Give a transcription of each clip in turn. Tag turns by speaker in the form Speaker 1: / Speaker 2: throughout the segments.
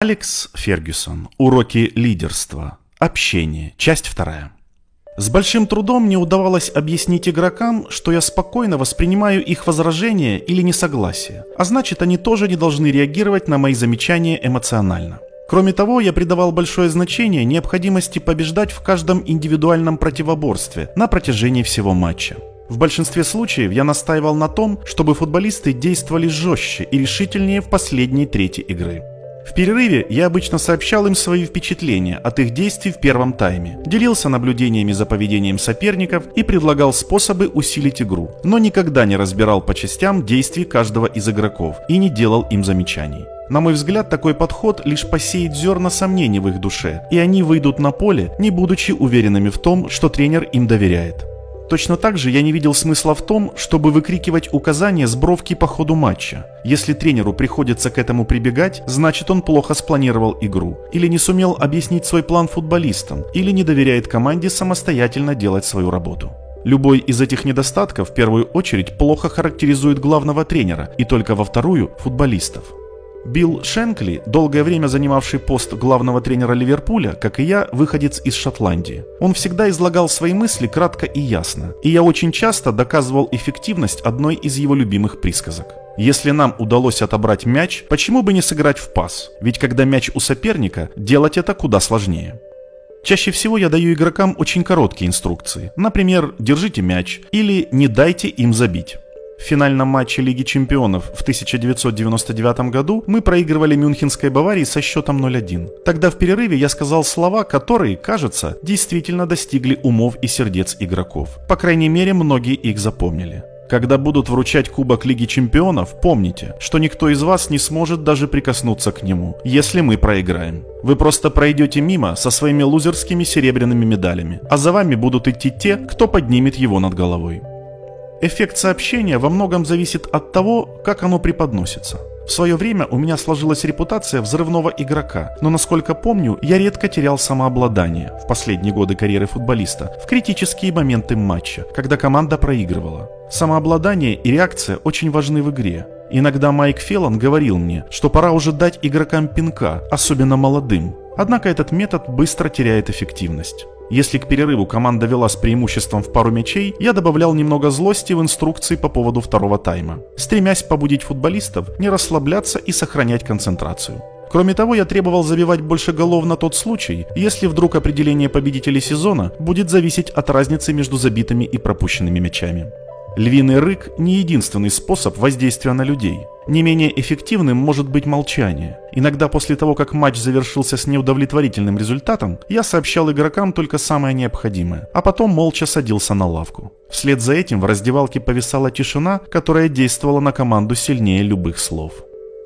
Speaker 1: Алекс Фергюсон. Уроки лидерства. Общение. Часть вторая. С большим трудом мне удавалось объяснить игрокам, что я спокойно воспринимаю их возражения или несогласие, а значит они тоже не должны реагировать на мои замечания эмоционально. Кроме того, я придавал большое значение необходимости побеждать в каждом индивидуальном противоборстве на протяжении всего матча. В большинстве случаев я настаивал на том, чтобы футболисты действовали жестче и решительнее в последней трети игры. В перерыве я обычно сообщал им свои впечатления от их действий в первом тайме, делился наблюдениями за поведением соперников и предлагал способы усилить игру, но никогда не разбирал по частям действий каждого из игроков и не делал им замечаний. На мой взгляд, такой подход лишь посеет зерна сомнений в их душе, и они выйдут на поле, не будучи уверенными в том, что тренер им доверяет. Точно так же я не видел смысла в том, чтобы выкрикивать указания с бровки по ходу матча. Если тренеру приходится к этому прибегать, значит он плохо спланировал игру, или не сумел объяснить свой план футболистам, или не доверяет команде самостоятельно делать свою работу. Любой из этих недостатков в первую очередь плохо характеризует главного тренера и только во вторую – футболистов. Билл Шенкли, долгое время занимавший пост главного тренера Ливерпуля, как и я, выходец из Шотландии. Он всегда излагал свои мысли кратко и ясно, и я очень часто доказывал эффективность одной из его любимых присказок. Если нам удалось отобрать мяч, почему бы не сыграть в пас? Ведь когда мяч у соперника, делать это куда сложнее. Чаще всего я даю игрокам очень короткие инструкции. Например, держите мяч или не дайте им забить. В финальном матче Лиги Чемпионов в 1999 году мы проигрывали Мюнхенской Баварии со счетом 0-1. Тогда в перерыве я сказал слова, которые, кажется, действительно достигли умов и сердец игроков. По крайней мере, многие их запомнили. Когда будут вручать Кубок Лиги Чемпионов, помните, что никто из вас не сможет даже прикоснуться к нему, если мы проиграем. Вы просто пройдете мимо со своими лузерскими серебряными медалями, а за вами будут идти те, кто поднимет его над головой. Эффект сообщения во многом зависит от того, как оно преподносится. В свое время у меня сложилась репутация взрывного игрока, но насколько помню, я редко терял самообладание в последние годы карьеры футболиста в критические моменты матча, когда команда проигрывала. Самообладание и реакция очень важны в игре. Иногда Майк Феллон говорил мне, что пора уже дать игрокам пинка, особенно молодым. Однако этот метод быстро теряет эффективность. Если к перерыву команда вела с преимуществом в пару мячей, я добавлял немного злости в инструкции по поводу второго тайма, стремясь побудить футболистов не расслабляться и сохранять концентрацию. Кроме того, я требовал забивать больше голов на тот случай, если вдруг определение победителей сезона будет зависеть от разницы между забитыми и пропущенными мячами. Львиный рык – не единственный способ воздействия на людей. Не менее эффективным может быть молчание. Иногда после того, как матч завершился с неудовлетворительным результатом, я сообщал игрокам только самое необходимое, а потом молча садился на лавку. Вслед за этим в раздевалке повисала тишина, которая действовала на команду сильнее любых слов.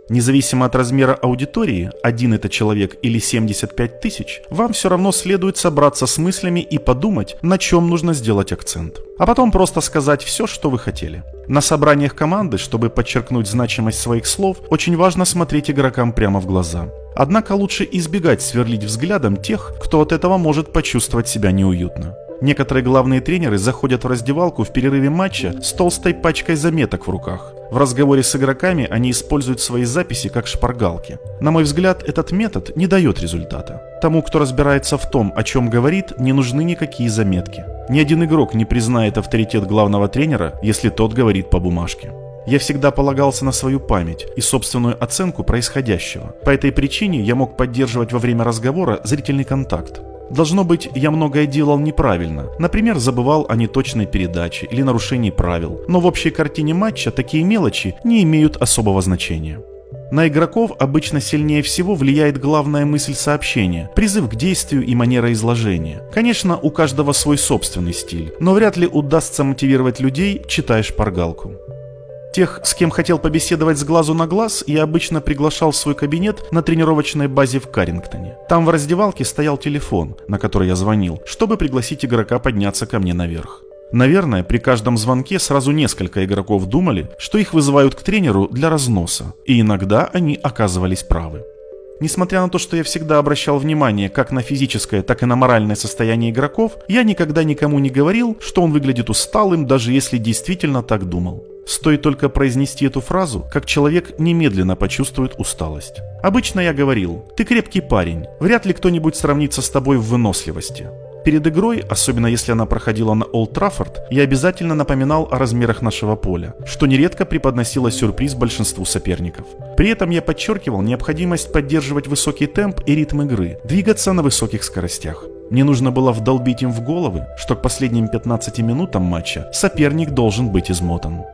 Speaker 1: Независимо от размера аудитории, один это человек или 75 тысяч, вам все равно следует собраться с мыслями и подумать, на чем нужно сделать акцент. А потом просто сказать все, что вы хотели. На собраниях команды, чтобы подчеркнуть значимость своих слов, очень важно смотреть игрокам прямо в глаза. Однако лучше избегать сверлить взглядом тех, кто от этого может почувствовать себя неуютно. Некоторые главные тренеры заходят в раздевалку в перерыве матча с толстой пачкой заметок в руках. В разговоре с игроками они используют свои записи как шпаргалки. На мой взгляд, этот метод не дает результата. Тому, кто разбирается в том, о чем говорит, не нужны никакие заметки. Ни один игрок не признает авторитет главного тренера, если тот говорит по бумажке. Я всегда полагался на свою память и собственную оценку происходящего. По этой причине я мог поддерживать во время разговора зрительный контакт. Должно быть, я многое делал неправильно. Например, забывал о неточной передаче или нарушении правил. Но в общей картине матча такие мелочи не имеют особого значения. На игроков обычно сильнее всего влияет главная мысль сообщения, призыв к действию и манера изложения. Конечно, у каждого свой собственный стиль, но вряд ли удастся мотивировать людей, читая шпаргалку. Тех, с кем хотел побеседовать с глазу на глаз, я обычно приглашал в свой кабинет на тренировочной базе в Карингтоне. Там в раздевалке стоял телефон, на который я звонил, чтобы пригласить игрока подняться ко мне наверх. Наверное, при каждом звонке сразу несколько игроков думали, что их вызывают к тренеру для разноса, и иногда они оказывались правы. Несмотря на то, что я всегда обращал внимание как на физическое, так и на моральное состояние игроков, я никогда никому не говорил, что он выглядит усталым, даже если действительно так думал. Стоит только произнести эту фразу, как человек немедленно почувствует усталость. Обычно я говорил, ты крепкий парень, вряд ли кто-нибудь сравнится с тобой в выносливости. Перед игрой, особенно если она проходила на Олд Траффорд, я обязательно напоминал о размерах нашего поля, что нередко преподносило сюрприз большинству соперников. При этом я подчеркивал необходимость поддерживать высокий темп и ритм игры, двигаться на высоких скоростях. Мне нужно было вдолбить им в головы, что к последним 15 минутам матча соперник должен быть измотан.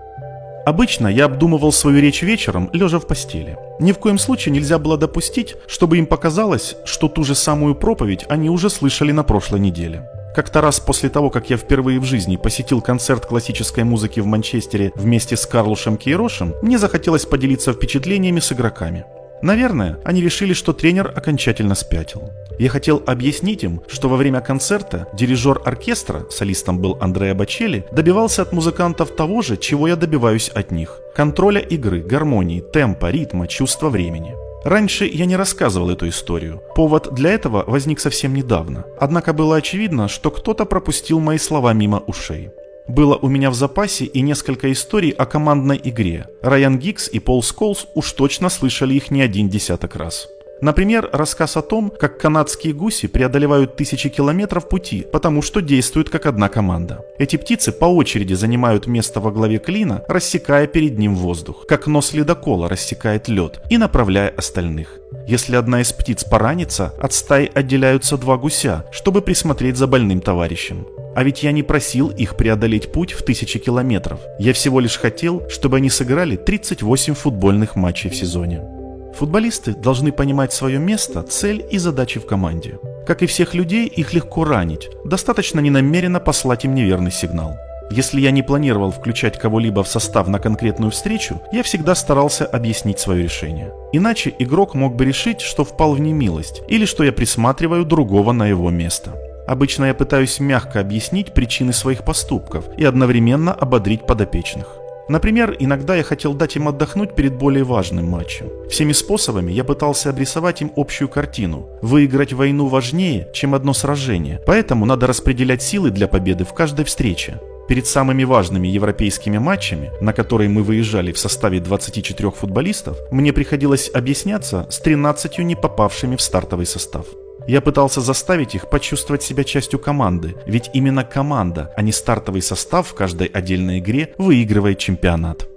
Speaker 1: Обычно я обдумывал свою речь вечером, лежа в постели. Ни в коем случае нельзя было допустить, чтобы им показалось, что ту же самую проповедь они уже слышали на прошлой неделе. Как-то раз после того, как я впервые в жизни посетил концерт классической музыки в Манчестере вместе с Карлушем Кейрошем, мне захотелось поделиться впечатлениями с игроками. Наверное, они решили, что тренер окончательно спятил. Я хотел объяснить им, что во время концерта дирижер оркестра, солистом был Андреа Бачелли, добивался от музыкантов того же, чего я добиваюсь от них. Контроля игры, гармонии, темпа, ритма, чувства времени. Раньше я не рассказывал эту историю. Повод для этого возник совсем недавно. Однако было очевидно, что кто-то пропустил мои слова мимо ушей. Было у меня в запасе и несколько историй о командной игре. Райан Гикс и Пол Сколс уж точно слышали их не один десяток раз. Например, рассказ о том, как канадские гуси преодолевают тысячи километров пути, потому что действуют как одна команда. Эти птицы по очереди занимают место во главе клина, рассекая перед ним воздух, как нос ледокола рассекает лед и направляя остальных. Если одна из птиц поранится, от стаи отделяются два гуся, чтобы присмотреть за больным товарищем. А ведь я не просил их преодолеть путь в тысячи километров. Я всего лишь хотел, чтобы они сыграли 38 футбольных матчей в сезоне. Футболисты должны понимать свое место, цель и задачи в команде. Как и всех людей, их легко ранить. Достаточно ненамеренно послать им неверный сигнал. Если я не планировал включать кого-либо в состав на конкретную встречу, я всегда старался объяснить свое решение. Иначе игрок мог бы решить, что впал в немилость, или что я присматриваю другого на его место. Обычно я пытаюсь мягко объяснить причины своих поступков и одновременно ободрить подопечных. Например, иногда я хотел дать им отдохнуть перед более важным матчем. Всеми способами я пытался обрисовать им общую картину. Выиграть войну важнее, чем одно сражение, поэтому надо распределять силы для победы в каждой встрече. Перед самыми важными европейскими матчами, на которые мы выезжали в составе 24 футболистов, мне приходилось объясняться с 13 не попавшими в стартовый состав. Я пытался заставить их почувствовать себя частью команды, ведь именно команда, а не стартовый состав в каждой отдельной игре выигрывает чемпионат.